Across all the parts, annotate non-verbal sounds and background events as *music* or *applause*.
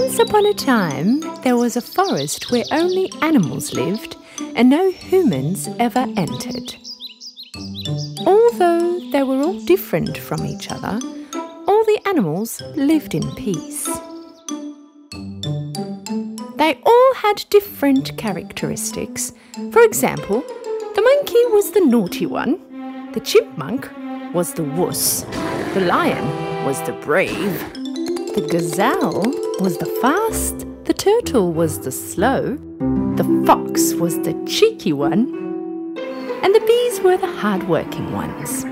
Once upon a time, there was a forest where only animals lived and no humans ever entered. Although they were all different from each other, all the animals lived in peace. They all had different characteristics. For example, the monkey was the naughty one, the chipmunk was the wuss, the lion was the brave, the gazelle was the fast, the turtle was the slow, the fox was the cheeky one, and the bees were the hard-working ones.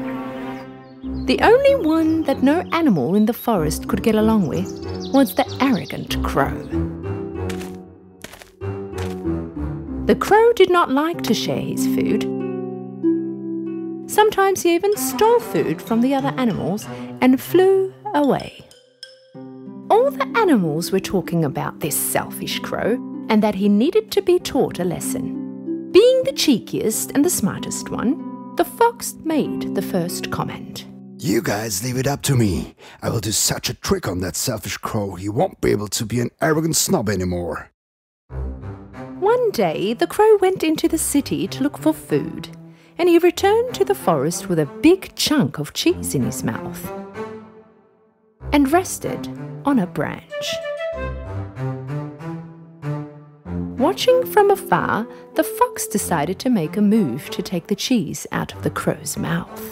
The only one that no animal in the forest could get along with was the arrogant crow. The crow did not like to share his food. Sometimes he even stole food from the other animals and flew away. All the animals were talking about this selfish crow and that he needed to be taught a lesson. Being the cheekiest and the smartest one, the fox made the first comment. You guys leave it up to me. I will do such a trick on that selfish crow, he won't be able to be an arrogant snob anymore. One day, the crow went into the city to look for food, and he returned to the forest with a big chunk of cheese in his mouth and rested on a branch. Watching from afar, the fox decided to make a move to take the cheese out of the crow's mouth.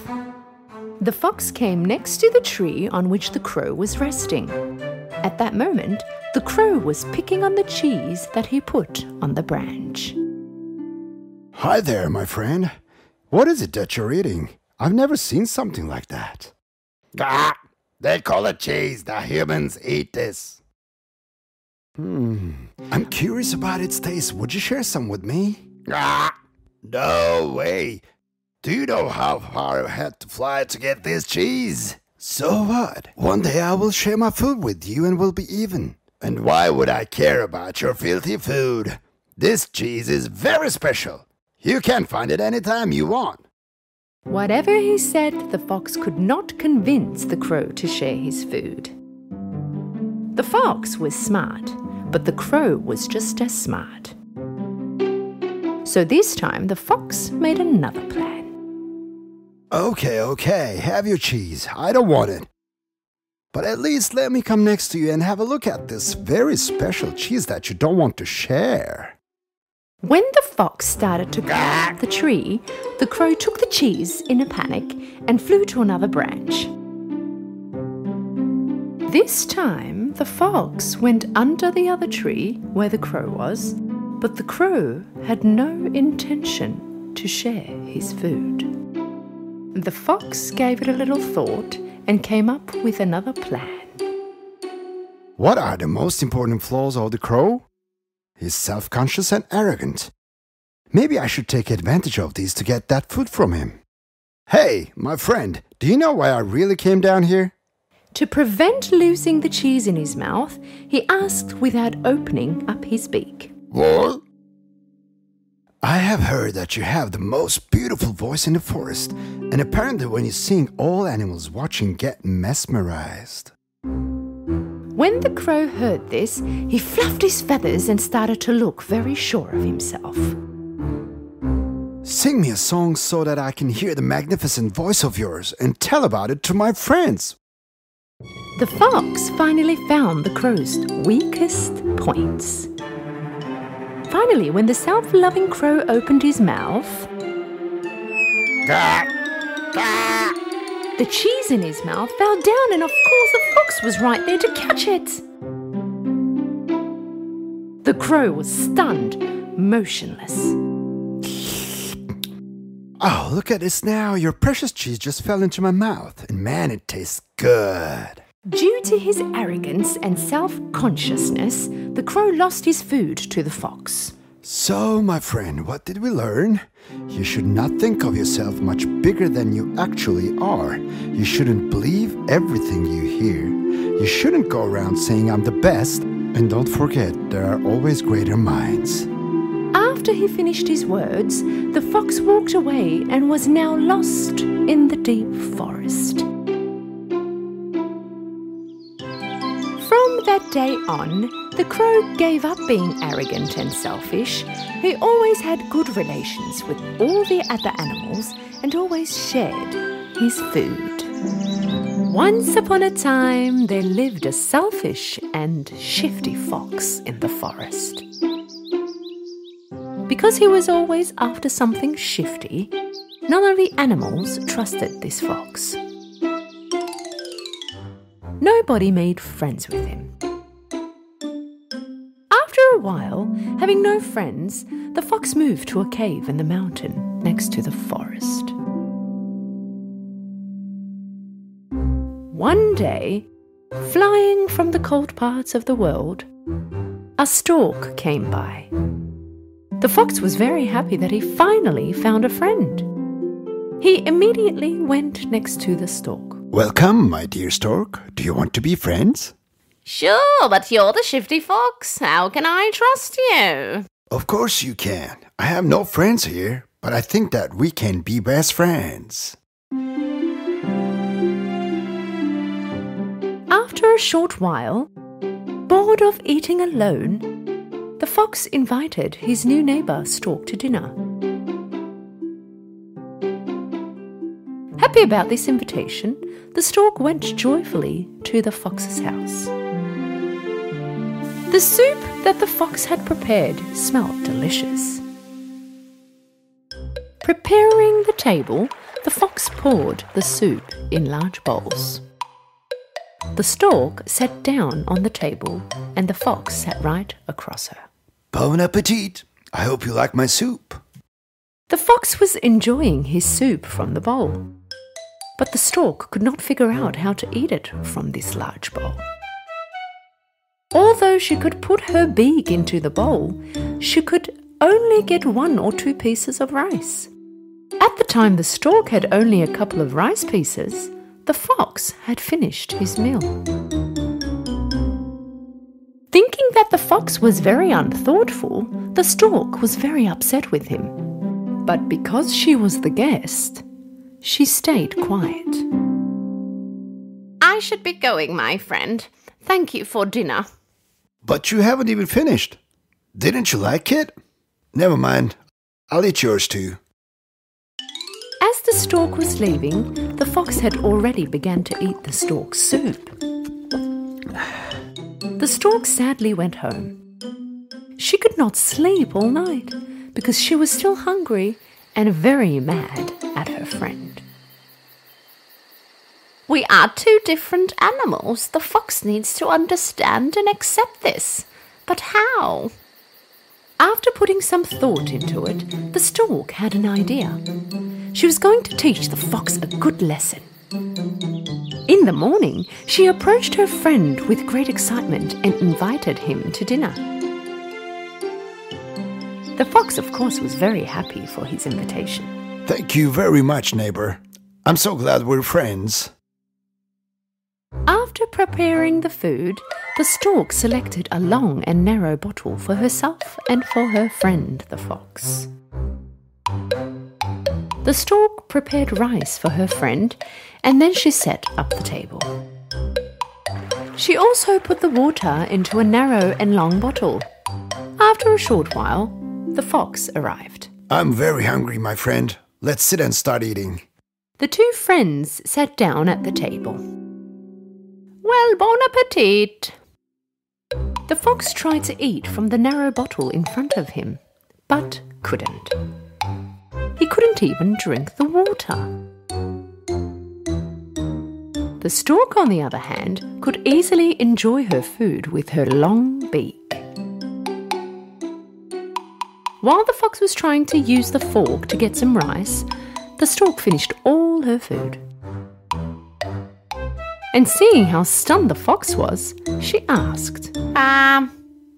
The fox came next to the tree on which the crow was resting. At that moment, the crow was picking on the cheese that he put on the branch. Hi there, my friend. What is it that you're eating? I've never seen something like that. Gah! They call it cheese. The humans eat this. Hmm. I'm curious about its taste. Would you share some with me? Ah, no way. Do you know how far I had to fly to get this cheese? So what? One day I will share my food with you and we'll be even. And why would I care about your filthy food? This cheese is very special. You can find it anytime you want. Whatever he said, the fox could not convince the crow to share his food. The fox was smart, but the crow was just as smart. So this time the fox made another plan. Okay, okay, have your cheese. I don't want it. But at least let me come next to you and have a look at this very special cheese that you don't want to share. When the fox started to climb the tree, the crow took the cheese in a panic and flew to another branch. This time, the fox went under the other tree where the crow was, but the crow had no intention to share his food. The fox gave it a little thought and came up with another plan. What are the most important flaws of the crow? He's self conscious and arrogant. Maybe I should take advantage of these to get that food from him. Hey, my friend, do you know why I really came down here? To prevent losing the cheese in his mouth, he asked without opening up his beak. What? I have heard that you have the most beautiful voice in the forest, and apparently, when you sing, all animals watching get mesmerized. When the crow heard this, he fluffed his feathers and started to look very sure of himself. Sing me a song so that I can hear the magnificent voice of yours and tell about it to my friends. The fox finally found the crow's weakest points. Finally, when the self loving crow opened his mouth, Gah! Gah! The cheese in his mouth fell down, and of course, the fox was right there to catch it. The crow was stunned, motionless. Oh, look at this now. Your precious cheese just fell into my mouth, and man, it tastes good. Due to his arrogance and self consciousness, the crow lost his food to the fox. So, my friend, what did we learn? You should not think of yourself much bigger than you actually are. You shouldn't believe everything you hear. You shouldn't go around saying I'm the best. And don't forget, there are always greater minds. After he finished his words, the fox walked away and was now lost in the deep forest. From that day on, The crow gave up being arrogant and selfish. He always had good relations with all the other animals and always shared his food. Once upon a time, there lived a selfish and shifty fox in the forest. Because he was always after something shifty, none of the animals trusted this fox. Nobody made friends with him. While, having no friends, the fox moved to a cave in the mountain next to the forest. One day, flying from the cold parts of the world, a stork came by. The fox was very happy that he finally found a friend. He immediately went next to the stork. Welcome, my dear stork. Do you want to be friends? Sure, but you're the shifty fox. How can I trust you? Of course you can. I have no friends here, but I think that we can be best friends. After a short while, bored of eating alone, the fox invited his new neighbor Stork to dinner. Happy about this invitation, the stork went joyfully to the fox's house. The soup that the fox had prepared smelled delicious. Preparing the table, the fox poured the soup in large bowls. The stork sat down on the table, and the fox sat right across her. Bon appetit. I hope you like my soup. The fox was enjoying his soup from the bowl, but the stork could not figure out how to eat it from this large bowl. Although she could put her beak into the bowl, she could only get one or two pieces of rice. At the time, the stork had only a couple of rice pieces. The fox had finished his meal. Thinking that the fox was very unthoughtful, the stork was very upset with him. But because she was the guest, she stayed quiet. I should be going, my friend. Thank you for dinner. But you haven't even finished. Didn't you like it? Never mind. I'll eat yours too. As the stork was leaving, the fox had already begun to eat the stork's soup. The stork sadly went home. She could not sleep all night because she was still hungry and very mad at her friend. We are two different animals. The fox needs to understand and accept this. But how? After putting some thought into it, the stork had an idea. She was going to teach the fox a good lesson. In the morning, she approached her friend with great excitement and invited him to dinner. The fox, of course, was very happy for his invitation. Thank you very much, neighbor. I'm so glad we're friends. After preparing the food, the stork selected a long and narrow bottle for herself and for her friend the fox. The stork prepared rice for her friend and then she set up the table. She also put the water into a narrow and long bottle. After a short while, the fox arrived. I'm very hungry, my friend. Let's sit and start eating. The two friends sat down at the table. Well, bon appetit! The fox tried to eat from the narrow bottle in front of him, but couldn't. He couldn't even drink the water. The stork, on the other hand, could easily enjoy her food with her long beak. While the fox was trying to use the fork to get some rice, the stork finished all her food. And seeing how stunned the fox was, she asked, Um,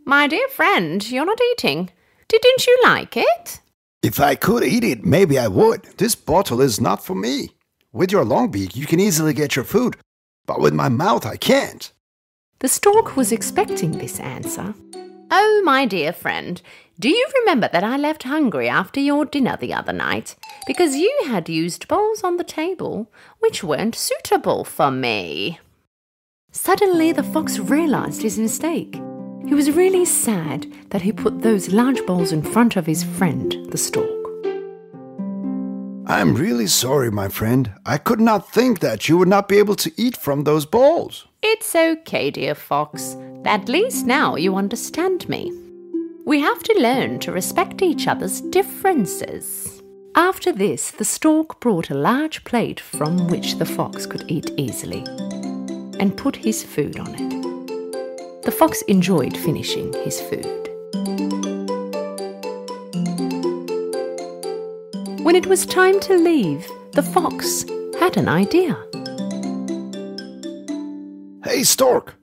my dear friend, you're not eating. Didn't you like it? If I could eat it, maybe I would. This bottle is not for me. With your long beak, you can easily get your food, but with my mouth, I can't. The stork was expecting this answer. Oh, my dear friend, do you remember that I left hungry after your dinner the other night because you had used bowls on the table which weren't suitable for me? Suddenly, the fox realized his mistake He was really sad that he put those large bowls in front of his friend, the stork. I'm really sorry, my friend. I could not think that you would not be able to eat from those bowls. It's okay, dear fox. At least now you understand me. We have to learn to respect each other's differences. After this, the stork brought a large plate from which the fox could eat easily and put his food on it. The fox enjoyed finishing his food. When it was time to leave, the fox had an idea. Hey, Stork,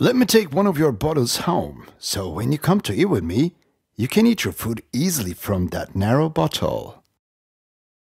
let me take one of your bottles home, so when you come to eat with me, you can eat your food easily from that narrow bottle.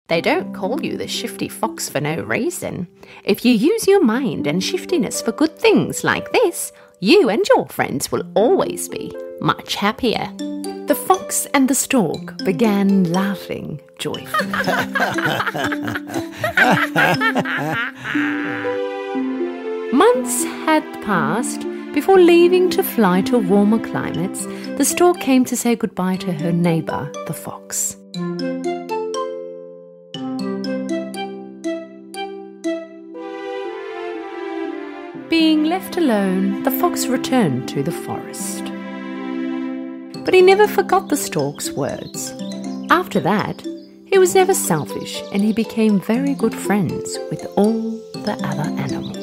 They don't call you the shifty fox for no reason. If you use your mind and shiftiness for good things like this, you and your friends will always be much happier. The fox and the stork began laughing joyfully. *laughs* Months had passed before leaving to fly to warmer climates. The stork came to say goodbye to her neighbor, the fox. Being left alone, the fox returned to the forest. But he never forgot the stork's words. After that, he was never selfish and he became very good friends with all the other animals.